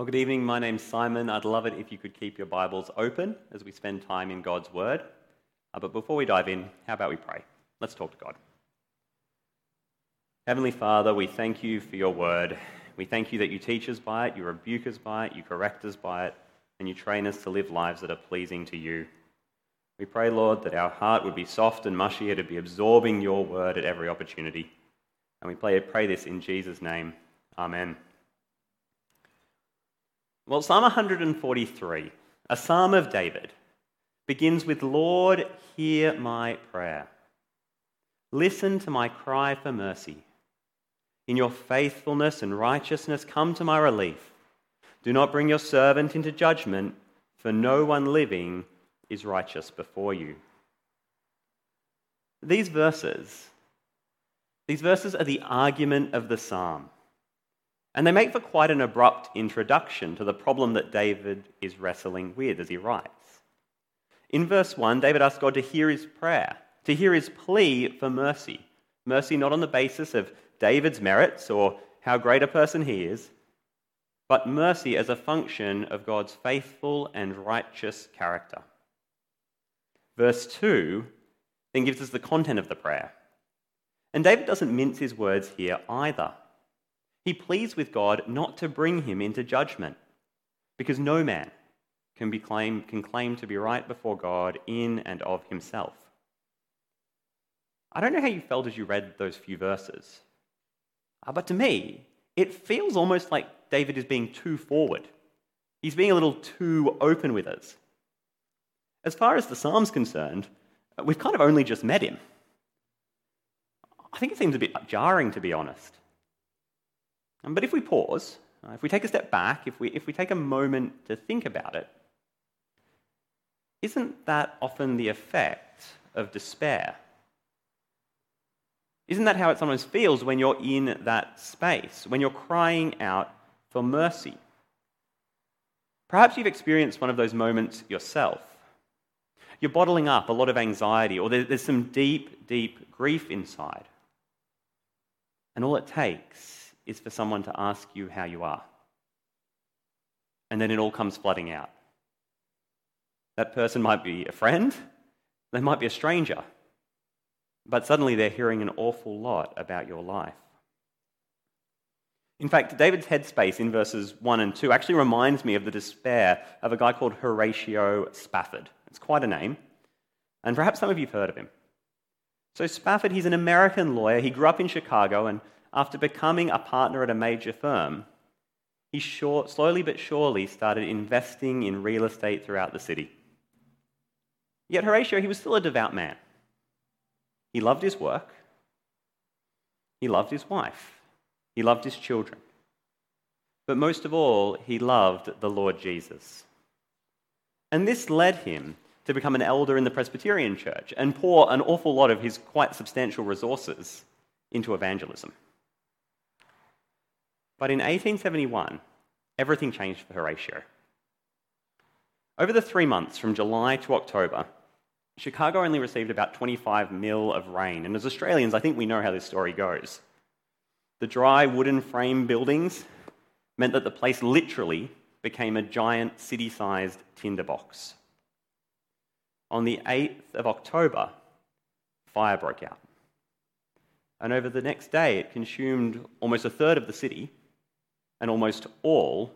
Well, good evening. My name's Simon. I'd love it if you could keep your Bibles open as we spend time in God's Word. Uh, but before we dive in, how about we pray? Let's talk to God. Heavenly Father, we thank you for your Word. We thank you that you teach us by it, you rebuke us by it, you correct us by it, and you train us to live lives that are pleasing to you. We pray, Lord, that our heart would be soft and mushy, to be absorbing your Word at every opportunity. And we pray, pray this in Jesus' name. Amen. Well, Psalm 143, a psalm of David, begins with Lord, hear my prayer. Listen to my cry for mercy. In your faithfulness and righteousness, come to my relief. Do not bring your servant into judgment, for no one living is righteous before you. These verses, these verses are the argument of the psalm. And they make for quite an abrupt introduction to the problem that David is wrestling with as he writes. In verse 1, David asks God to hear his prayer, to hear his plea for mercy. Mercy not on the basis of David's merits or how great a person he is, but mercy as a function of God's faithful and righteous character. Verse 2 then gives us the content of the prayer. And David doesn't mince his words here either. He pleads with God not to bring him into judgment, because no man can, be claim, can claim to be right before God in and of himself. I don't know how you felt as you read those few verses, uh, but to me, it feels almost like David is being too forward. He's being a little too open with us. As far as the Psalm's concerned, uh, we've kind of only just met him. I think it seems a bit jarring, to be honest. But if we pause, uh, if we take a step back, if we, if we take a moment to think about it, isn't that often the effect of despair? Isn't that how it sometimes feels when you're in that space, when you're crying out for mercy? Perhaps you've experienced one of those moments yourself. You're bottling up a lot of anxiety, or there's some deep, deep grief inside. And all it takes is for someone to ask you how you are. And then it all comes flooding out. That person might be a friend, they might be a stranger, but suddenly they're hearing an awful lot about your life. In fact, David's headspace in verses 1 and 2 actually reminds me of the despair of a guy called Horatio Spafford. It's quite a name, and perhaps some of you have heard of him. So, Spafford, he's an American lawyer. He grew up in Chicago, and after becoming a partner at a major firm, he short, slowly but surely started investing in real estate throughout the city. Yet Horatio, he was still a devout man. He loved his work, he loved his wife, he loved his children. But most of all, he loved the Lord Jesus. And this led him to become an elder in the Presbyterian Church and pour an awful lot of his quite substantial resources into evangelism. But in 1871, everything changed for Horatio. Over the three months from July to October, Chicago only received about 25 mil of rain, and as Australians, I think we know how this story goes. The dry wooden frame buildings meant that the place literally became a giant city sized tinderbox. On the 8th of October, fire broke out. And over the next day, it consumed almost a third of the city and almost all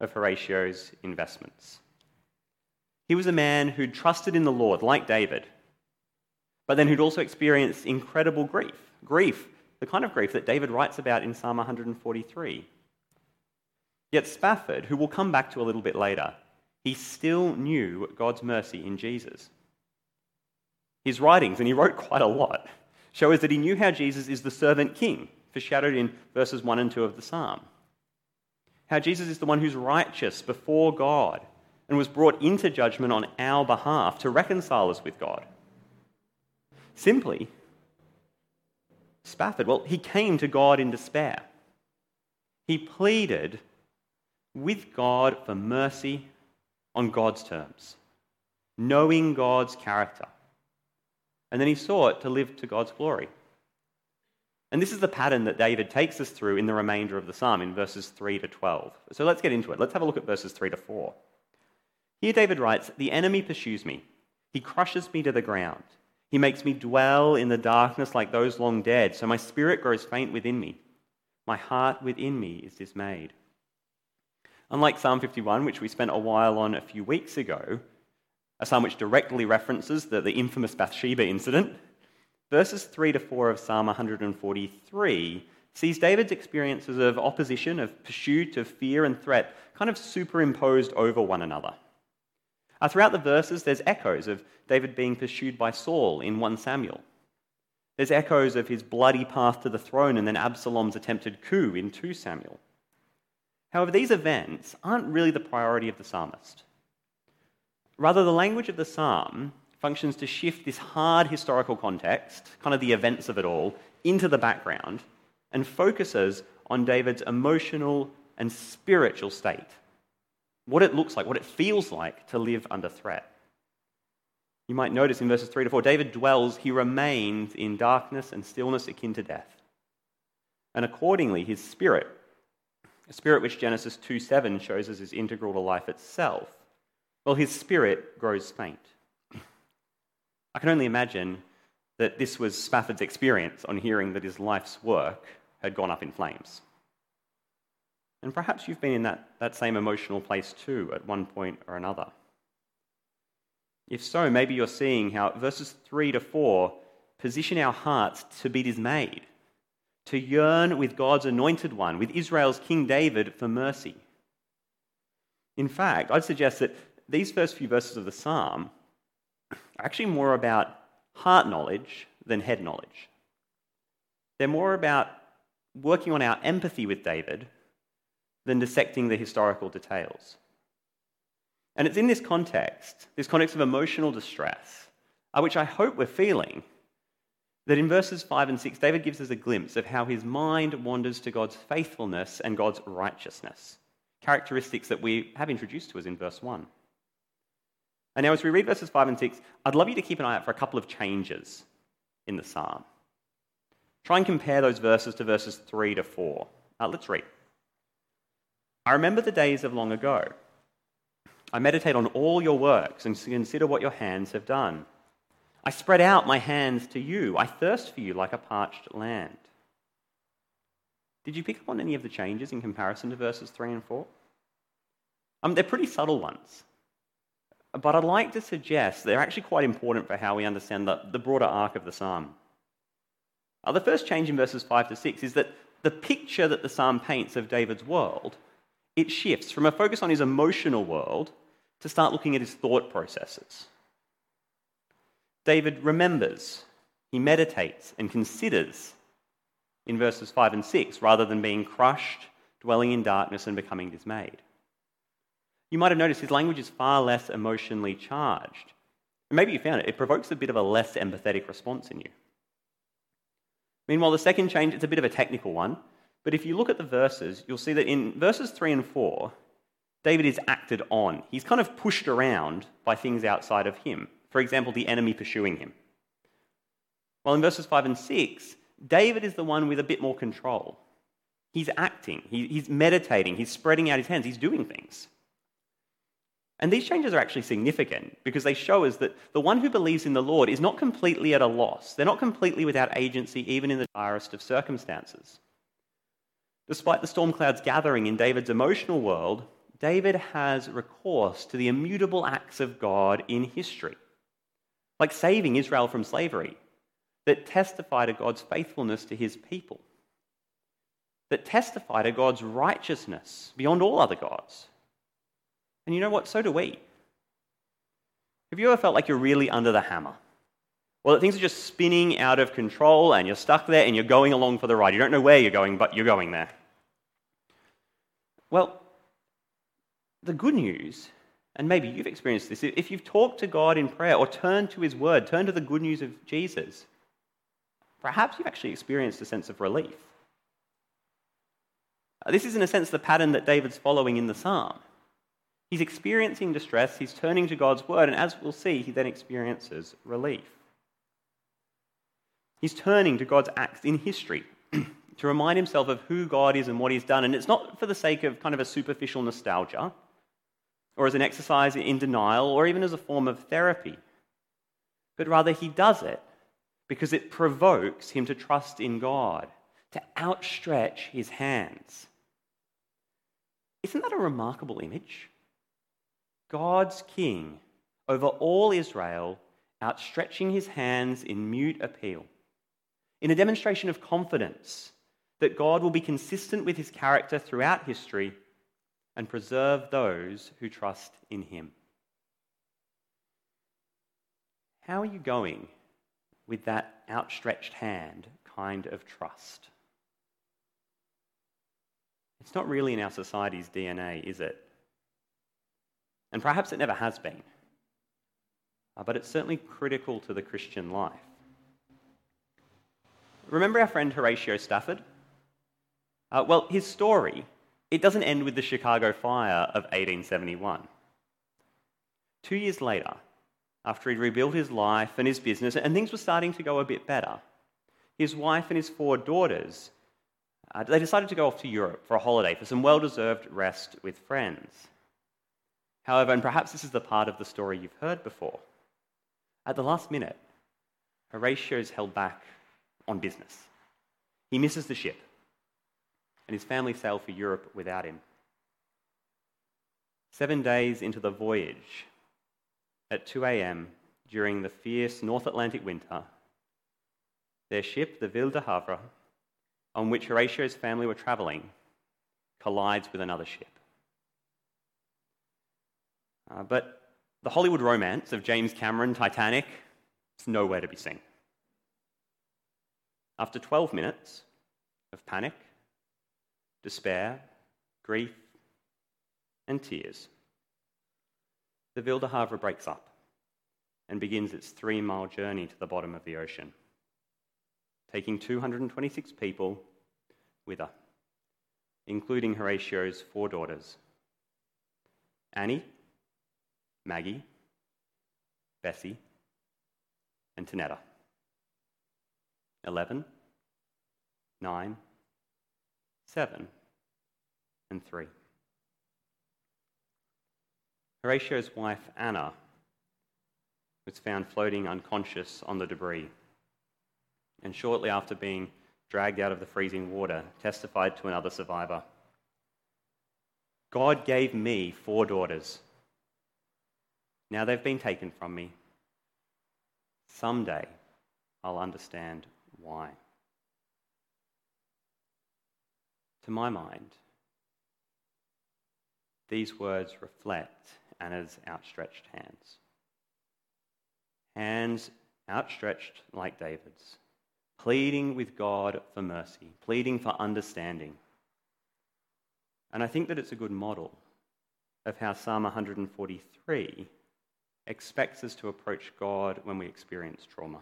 of Horatio's investments. He was a man who trusted in the Lord, like David, but then who'd also experienced incredible grief. Grief, the kind of grief that David writes about in Psalm 143. Yet Spafford, who we'll come back to a little bit later, he still knew God's mercy in Jesus. His writings, and he wrote quite a lot, show us that he knew how Jesus is the servant king, foreshadowed in verses 1 and 2 of the psalm how Jesus is the one who's righteous before God and was brought into judgment on our behalf to reconcile us with God. Simply, Spafford, well, he came to God in despair. He pleaded with God for mercy on God's terms, knowing God's character. And then he sought to live to God's glory. And this is the pattern that David takes us through in the remainder of the psalm in verses 3 to 12. So let's get into it. Let's have a look at verses 3 to 4. Here David writes The enemy pursues me, he crushes me to the ground. He makes me dwell in the darkness like those long dead, so my spirit grows faint within me. My heart within me is dismayed. Unlike Psalm 51, which we spent a while on a few weeks ago, a psalm which directly references the, the infamous Bathsheba incident, verses 3 to 4 of Psalm 143 sees David's experiences of opposition, of pursuit, of fear and threat kind of superimposed over one another. Uh, throughout the verses, there's echoes of David being pursued by Saul in 1 Samuel. There's echoes of his bloody path to the throne and then Absalom's attempted coup in 2 Samuel. However, these events aren't really the priority of the psalmist. Rather, the language of the psalm functions to shift this hard historical context, kind of the events of it all, into the background and focuses on David's emotional and spiritual state. What it looks like, what it feels like to live under threat. You might notice in verses 3 to 4, David dwells, he remains in darkness and stillness akin to death. And accordingly, his spirit, a spirit which Genesis 2 7 shows us is integral to life itself, well, his spirit grows faint. I can only imagine that this was Spafford's experience on hearing that his life's work had gone up in flames. And perhaps you've been in that, that same emotional place too at one point or another. If so, maybe you're seeing how verses 3 to 4 position our hearts to be dismayed, to yearn with God's anointed one, with Israel's King David, for mercy. In fact, I'd suggest that these first few verses of the psalm are actually more about heart knowledge than head knowledge. They're more about working on our empathy with David than dissecting the historical details. And it's in this context, this context of emotional distress, which I hope we're feeling, that in verses 5 and 6, David gives us a glimpse of how his mind wanders to God's faithfulness and God's righteousness, characteristics that we have introduced to us in verse 1. And now, as we read verses 5 and 6, I'd love you to keep an eye out for a couple of changes in the psalm. Try and compare those verses to verses 3 to 4. Uh, let's read. I remember the days of long ago. I meditate on all your works and consider what your hands have done. I spread out my hands to you. I thirst for you like a parched land. Did you pick up on any of the changes in comparison to verses 3 and 4? Um, they're pretty subtle ones. But I'd like to suggest they're actually quite important for how we understand the, the broader arc of the psalm. Uh, the first change in verses 5 to 6 is that the picture that the psalm paints of David's world, it shifts from a focus on his emotional world to start looking at his thought processes. David remembers, he meditates and considers in verses 5 and 6 rather than being crushed, dwelling in darkness, and becoming dismayed. You might have noticed his language is far less emotionally charged. And maybe you found it, it provokes a bit of a less empathetic response in you. Meanwhile, the second change, it's a bit of a technical one, but if you look at the verses, you'll see that in verses 3 and 4, David is acted on. He's kind of pushed around by things outside of him. For example, the enemy pursuing him. While in verses 5 and 6, David is the one with a bit more control. He's acting, he's meditating, he's spreading out his hands, he's doing things. And these changes are actually significant because they show us that the one who believes in the Lord is not completely at a loss. They're not completely without agency, even in the direst of circumstances. Despite the storm clouds gathering in David's emotional world, David has recourse to the immutable acts of God in history, like saving Israel from slavery, that testify to God's faithfulness to his people, that testify to God's righteousness beyond all other gods and you know what? So do we. Have you ever felt like you're really under the hammer? Well, that things are just spinning out of control and you're stuck there and you're going along for the ride. You don't know where you're going, but you're going there. Well, the good news, and maybe you've experienced this, if you've talked to God in prayer or turned to His Word, turned to the good news of Jesus, perhaps you've actually experienced a sense of relief. Uh, this is, in a sense, the pattern that David's following in the psalm. He's experiencing distress, he's turning to God's word, and as we'll see, he then experiences relief. He's turning to God's acts in history, to remind himself of who God is and what he's done. And it's not for the sake of kind of a superficial nostalgia or as an exercise in denial or even as a form of therapy, but rather he does it because it provokes him to trust in God, to outstretch his hands. Isn't that a remarkable image? God's king over all Israel, outstretching his hands in mute appeal, in a demonstration of confidence that God will be consistent with his character throughout history and preserve those who trust in him. How are you going with that outstretched hand kind of trust? It's not really in our society's DNA, is it? And perhaps it never has been. Uh, but it's certainly critical to the Christian life. Remember our friend Horatio Spafford? Uh, well, his story, it doesn't end with the Chicago fire of 1871. Two years later, after he'd rebuilt his life and his business, and things were starting to go a bit better, his wife and his four daughters, uh, they decided to go off to Europe for a holiday for some well-deserved rest with friends. However, and perhaps this is the part of the story you've heard before, at the last minute, Horatio is held back on business. He misses the ship, and his family sail for Europe without him. Seven days into the voyage, at 2 a.m., during the fierce North Atlantic winter, their ship, the Ville de Havre, on which Horatio's family were travelling, collides with another ship. Uh, but the Hollywood romance of James Cameron, Titanic, is nowhere to be seen. After 12 minutes of panic, despair, grief, and tears, the Ville de Havre breaks up and begins its three mile journey to the bottom of the ocean, taking 226 people with her, including Horatio's four daughters Annie, Maggie, Bessie, and Tanetta. 11, 9, 7, and 3. Horatio's wife, Anna, was found floating unconscious on the debris, and shortly after being dragged out of the freezing water, testified to another survivor God gave me four daughters. Now they've been taken from me. Someday I'll understand why. To my mind, these words reflect Anna's outstretched hands. Hands outstretched like David's, pleading with God for mercy, pleading for understanding. And I think that it's a good model of how Psalm 143 expects us to approach God when we experience trauma.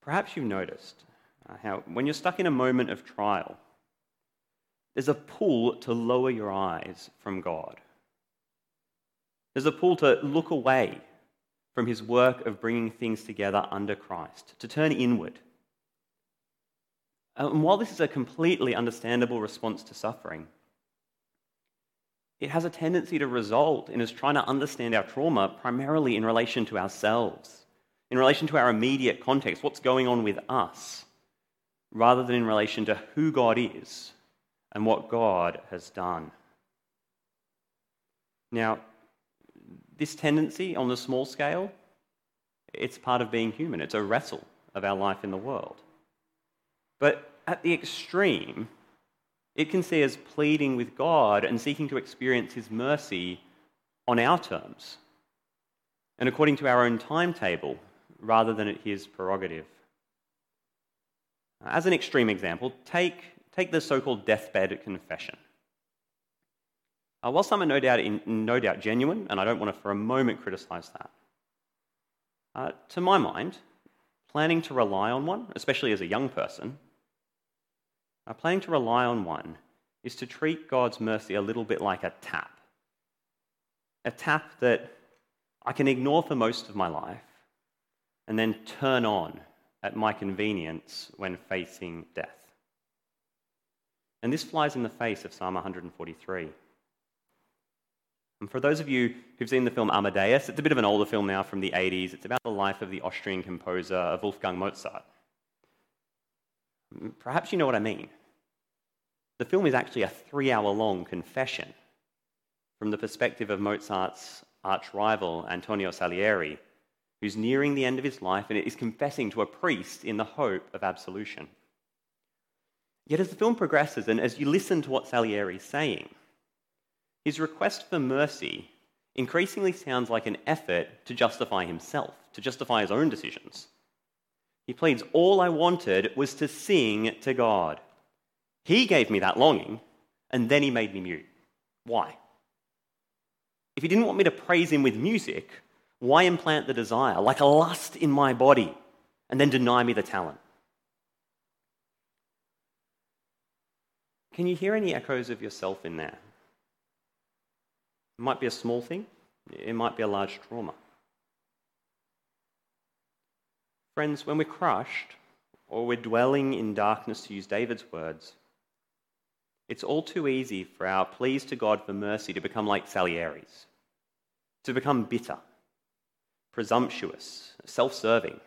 Perhaps you've noticed uh, how when you're stuck in a moment of trial, there's a pull to lower your eyes from God. There's a pull to look away from his work of bringing things together under Christ, to turn inward. And while this is a completely understandable response to suffering, it has a tendency to result in us trying to understand our trauma primarily in relation to ourselves, in relation to our immediate context, what's going on with us, rather than in relation to who God is and what God has done. Now, this tendency on the small scale, it's part of being human. It's a wrestle of our life in the world. But at the extreme, it can see us pleading with God and seeking to experience His mercy on our terms and according to our own timetable rather than at His prerogative. As an extreme example, take, take the so called deathbed confession. Uh, while some are no doubt, in, no doubt genuine, and I don't want to for a moment criticize that, uh, to my mind, planning to rely on one, especially as a young person, our planning to rely on one is to treat God's mercy a little bit like a tap. A tap that I can ignore for most of my life and then turn on at my convenience when facing death. And this flies in the face of Psalm 143. And for those of you who've seen the film Amadeus, it's a bit of an older film now from the 80s. It's about the life of the Austrian composer Wolfgang Mozart. Perhaps you know what I mean. The film is actually a three hour long confession from the perspective of Mozart's arch rival, Antonio Salieri, who's nearing the end of his life and is confessing to a priest in the hope of absolution. Yet, as the film progresses, and as you listen to what Salieri is saying, his request for mercy increasingly sounds like an effort to justify himself, to justify his own decisions. He pleads, All I wanted was to sing to God. He gave me that longing, and then he made me mute. Why? If he didn't want me to praise him with music, why implant the desire, like a lust in my body, and then deny me the talent? Can you hear any echoes of yourself in there? It might be a small thing, it might be a large trauma. Friends, when we're crushed or we're dwelling in darkness, to use David's words, it's all too easy for our pleas to God for mercy to become like Salieri's, to become bitter, presumptuous, self serving,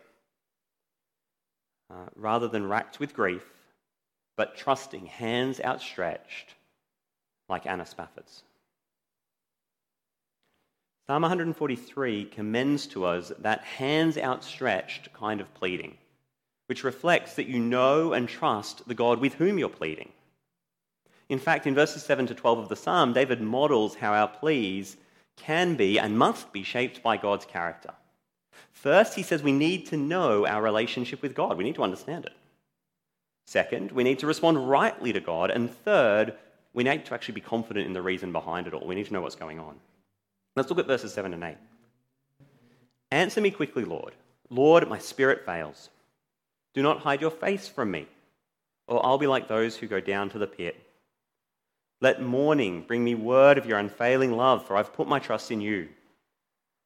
uh, rather than racked with grief, but trusting, hands outstretched, like Anna Spafford's. Psalm 143 commends to us that hands outstretched kind of pleading, which reflects that you know and trust the God with whom you're pleading. In fact, in verses 7 to 12 of the psalm, David models how our pleas can be and must be shaped by God's character. First, he says we need to know our relationship with God, we need to understand it. Second, we need to respond rightly to God. And third, we need to actually be confident in the reason behind it all. We need to know what's going on. Let's look at verses 7 and 8. Answer me quickly, Lord. Lord, my spirit fails. Do not hide your face from me, or I'll be like those who go down to the pit. Let morning bring me word of your unfailing love, for I've put my trust in you.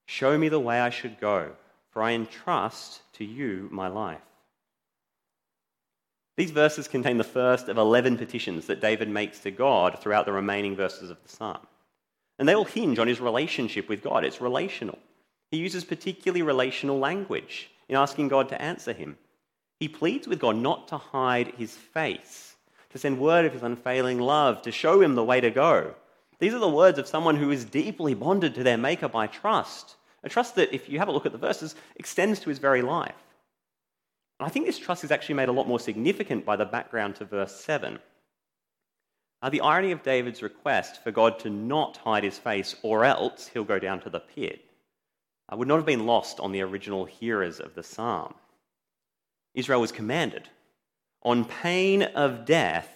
Show me the way I should go, for I entrust to you my life. These verses contain the first of 11 petitions that David makes to God throughout the remaining verses of the psalm. And they all hinge on his relationship with God. It's relational. He uses particularly relational language in asking God to answer him. He pleads with God not to hide his face, to send word of his unfailing love, to show him the way to go. These are the words of someone who is deeply bonded to their Maker by trust. A trust that, if you have a look at the verses, extends to his very life. And I think this trust is actually made a lot more significant by the background to verse 7. Uh, the irony of David's request for God to not hide his face, or else he'll go down to the pit, uh, would not have been lost on the original hearers of the psalm. Israel was commanded, on pain of death,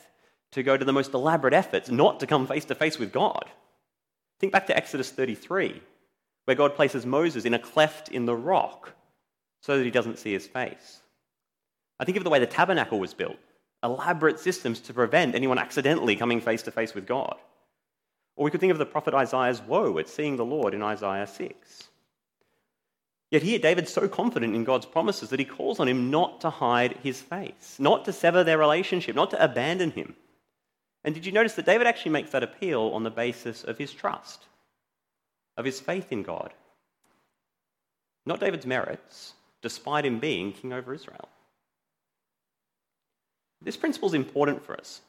to go to the most elaborate efforts not to come face to face with God. Think back to Exodus 33, where God places Moses in a cleft in the rock so that he doesn't see his face. I think of the way the tabernacle was built elaborate systems to prevent anyone accidentally coming face to face with God. Or we could think of the prophet Isaiah's woe at seeing the Lord in Isaiah 6. Yet here, David's so confident in God's promises that he calls on him not to hide his face, not to sever their relationship, not to abandon him. And did you notice that David actually makes that appeal on the basis of his trust, of his faith in God? Not David's merits, despite him being king over Israel. This principle is important for us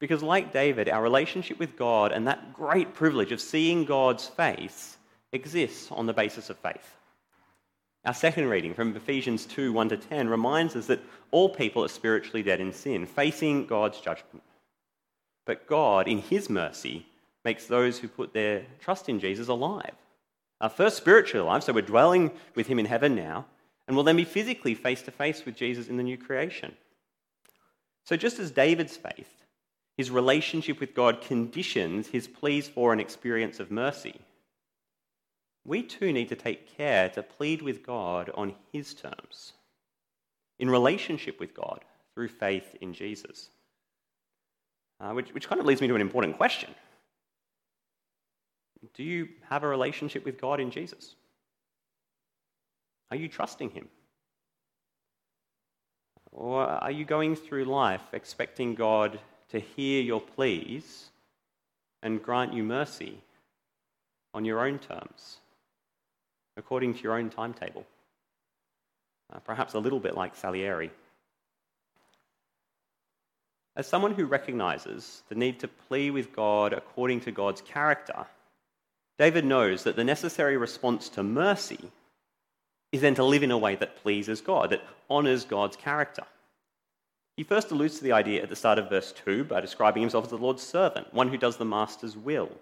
because, like David, our relationship with God and that great privilege of seeing God's face exists on the basis of faith. Our second reading from Ephesians 2 1 to 10 reminds us that all people are spiritually dead in sin, facing God's judgment. But God, in His mercy, makes those who put their trust in Jesus alive. Our first spiritually alive, so we're dwelling with Him in heaven now, and will then be physically face to face with Jesus in the new creation. So, just as David's faith, his relationship with God conditions his pleas for an experience of mercy, we too need to take care to plead with God on his terms, in relationship with God through faith in Jesus. Uh, which, which kind of leads me to an important question Do you have a relationship with God in Jesus? Are you trusting him? Or are you going through life expecting God to hear your pleas and grant you mercy on your own terms, according to your own timetable? Uh, perhaps a little bit like Salieri. As someone who recognizes the need to plea with God according to God's character, David knows that the necessary response to mercy is then to live in a way that pleases God, that honors God's character. He first alludes to the idea at the start of verse 2 by describing himself as the Lord's servant, one who does the master's will.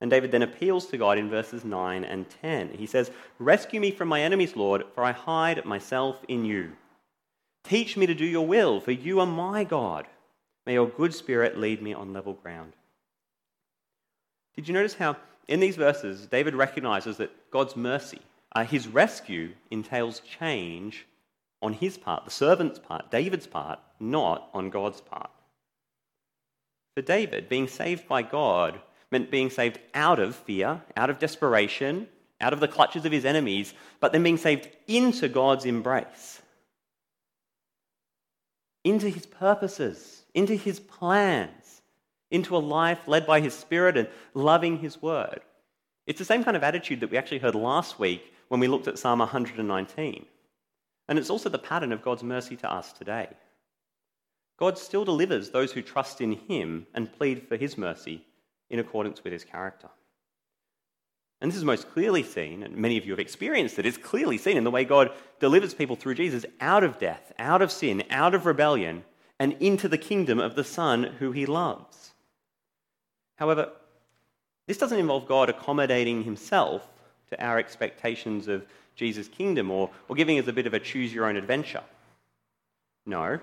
And David then appeals to God in verses 9 and 10. He says, Rescue me from my enemies, Lord, for I hide myself in you. Teach me to do your will, for you are my God. May your good spirit lead me on level ground. Did you notice how in these verses David recognizes that God's mercy, uh, his rescue, entails change on his part, the servant's part, David's part, not on God's part? For David, being saved by God meant being saved out of fear, out of desperation, out of the clutches of his enemies, but then being saved into God's embrace, into his purposes into his plans, into a life led by his spirit and loving his word. It's the same kind of attitude that we actually heard last week when we looked at Psalm 119. And it's also the pattern of God's mercy to us today. God still delivers those who trust in him and plead for his mercy in accordance with his character. And this is most clearly seen, and many of you have experienced it, it's clearly seen in the way God delivers people through Jesus out of death, out of sin, out of rebellion, and into the kingdom of the Son who he loves. However, this doesn't involve God accommodating himself to our expectations of Jesus' kingdom or, or giving us a bit of a choose your own adventure. No.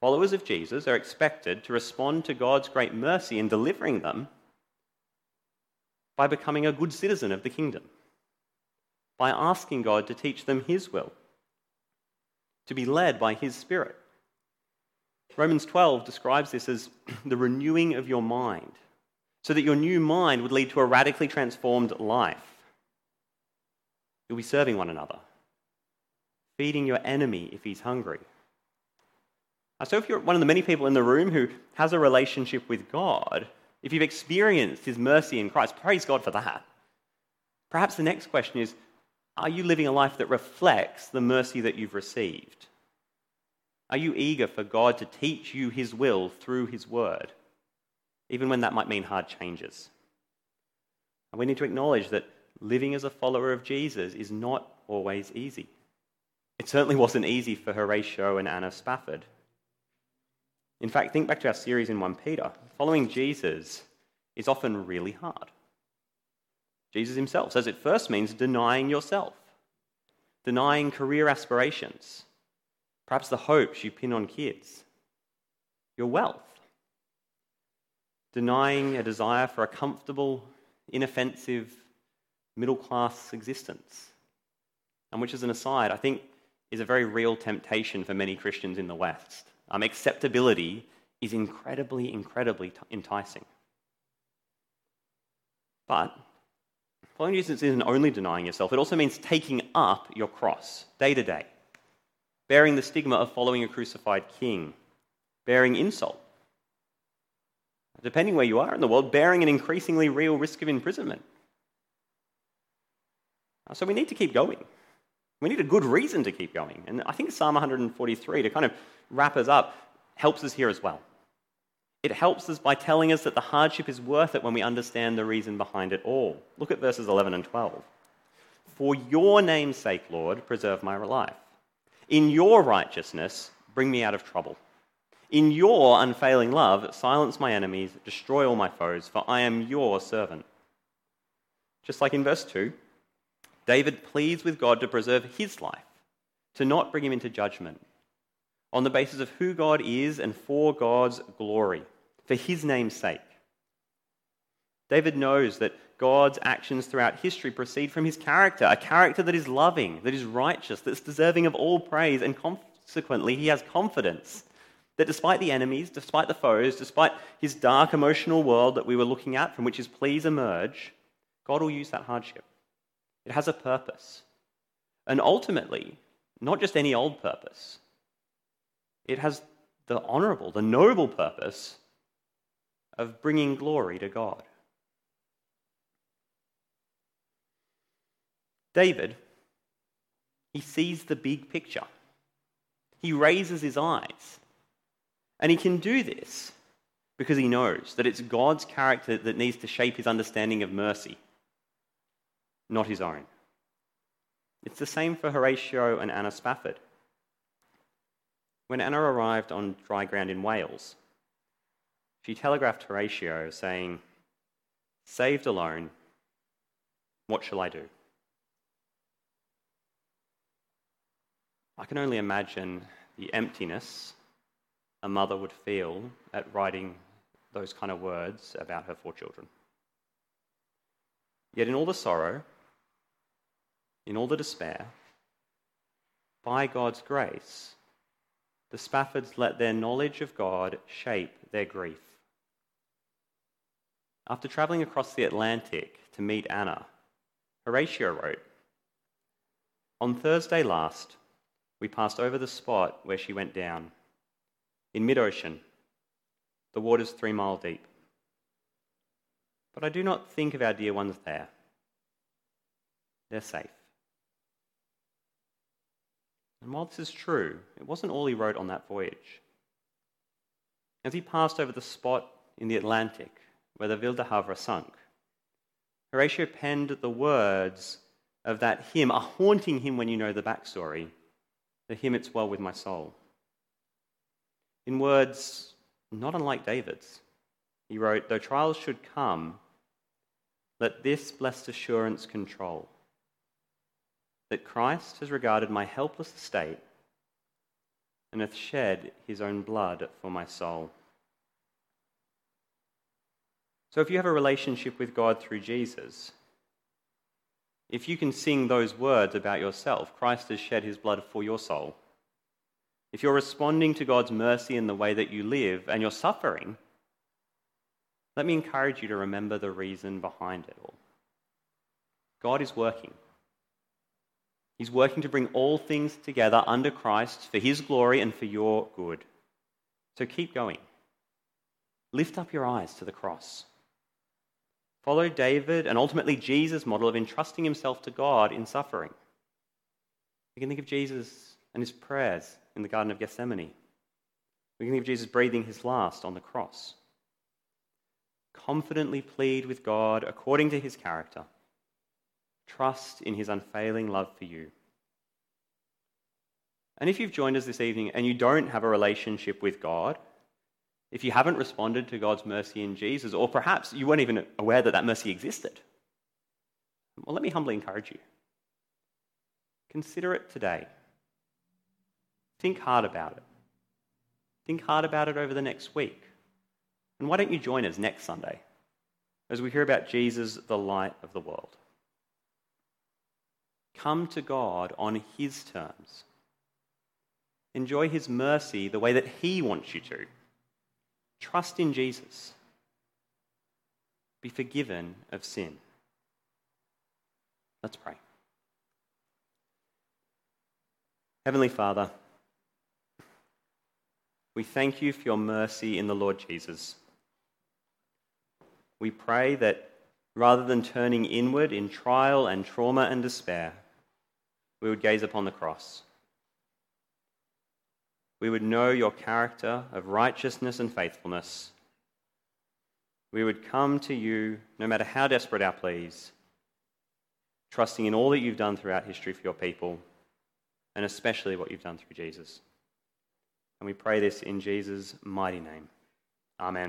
Followers of Jesus are expected to respond to God's great mercy in delivering them by becoming a good citizen of the kingdom, by asking God to teach them His will, to be led by His Spirit. Romans 12 describes this as the renewing of your mind, so that your new mind would lead to a radically transformed life. You'll be serving one another, feeding your enemy if he's hungry. So, if you're one of the many people in the room who has a relationship with God, if you've experienced his mercy in Christ, praise God for that. Perhaps the next question is Are you living a life that reflects the mercy that you've received? Are you eager for God to teach you His will through His word, even when that might mean hard changes? And we need to acknowledge that living as a follower of Jesus is not always easy. It certainly wasn't easy for Horatio and Anna Spafford. In fact, think back to our series in 1 Peter. Following Jesus is often really hard. Jesus himself says it first means denying yourself, denying career aspirations, perhaps the hopes you pin on kids, your wealth, denying a desire for a comfortable, inoffensive, middle class existence. And which, as an aside, I think is a very real temptation for many Christians in the West. Um, acceptability is incredibly, incredibly t- enticing. But following Jesus isn't only denying yourself, it also means taking up your cross day to day bearing the stigma of following a crucified king, bearing insult. Depending where you are in the world, bearing an increasingly real risk of imprisonment. Uh, so we need to keep going. We need a good reason to keep going. And I think Psalm 143, to kind of wrap us up, helps us here as well. It helps us by telling us that the hardship is worth it when we understand the reason behind it all. Look at verses 11 and 12. For your name's sake, Lord, preserve my life. In your righteousness, bring me out of trouble. In your unfailing love, silence my enemies, destroy all my foes, for I am your servant. Just like in verse 2, David pleads with God to preserve his life, to not bring him into judgment, on the basis of who God is and for God's glory, for his name's sake. David knows that God's actions throughout history proceed from his character, a character that is loving, that is righteous, that's deserving of all praise, and consequently, he has confidence that despite the enemies, despite the foes, despite his dark emotional world that we were looking at, from which his pleas emerge, God will use that hardship. It has a purpose. And ultimately, not just any old purpose, It has the honorable, the noble purpose of bringing glory to God. David, he sees the big picture. He raises his eyes. And he can do this because he knows that it's God's character that needs to shape his understanding of mercy, not his own. It's the same for Horatio and Anna Spafford. When Anna arrived on dry ground in Wales, she telegraphed Horatio saying, Saved alone, what shall I do? I can only imagine the emptiness a mother would feel at writing those kind of words about her four children. Yet, in all the sorrow, in all the despair, by God's grace, the Spaffords let their knowledge of God shape their grief. After travelling across the Atlantic to meet Anna, Horatio wrote On Thursday last, we passed over the spot where she went down. In mid ocean, the water's three mile deep. But I do not think of our dear ones there. They're safe. And while this is true, it wasn't all he wrote on that voyage. As he passed over the spot in the Atlantic where the Ville de Havre sunk, Horatio penned the words of that hymn, a haunting hymn when you know the backstory, the hymn It's Well With My Soul. In words not unlike David's, he wrote, Though trials should come, let this blessed assurance control that Christ has regarded my helpless estate and hath shed his own blood for my soul. So, if you have a relationship with God through Jesus, if you can sing those words about yourself, Christ has shed his blood for your soul. If you're responding to God's mercy in the way that you live and you're suffering, let me encourage you to remember the reason behind it all. God is working. He's working to bring all things together under Christ for his glory and for your good. So keep going. Lift up your eyes to the cross. Follow David and ultimately Jesus' model of entrusting himself to God in suffering. You can think of Jesus and his prayers in the Garden of Gethsemane. We can think of Jesus breathing his last on the cross. Confidently plead with God according to his character Trust in his unfailing love for you. And if you've joined us this evening and you don't have a relationship with God, if you haven't responded to God's mercy in Jesus, or perhaps you weren't even aware that that mercy existed, well, let me humbly encourage you. Consider it today. Think hard about it. Think hard about it over the next week. And why don't you join us next Sunday as we hear about Jesus, the light of the world? Come to God on His terms. Enjoy His mercy the way that He wants you to. Trust in Jesus. Be forgiven of sin. Let's pray. Heavenly Father, we thank you for your mercy in the Lord Jesus. We pray that rather than turning inward in trial and trauma and despair, we would gaze upon the cross. We would know your character of righteousness and faithfulness. We would come to you, no matter how desperate our pleas, trusting in all that you've done throughout history for your people, and especially what you've done through Jesus. And we pray this in Jesus' mighty name. Amen.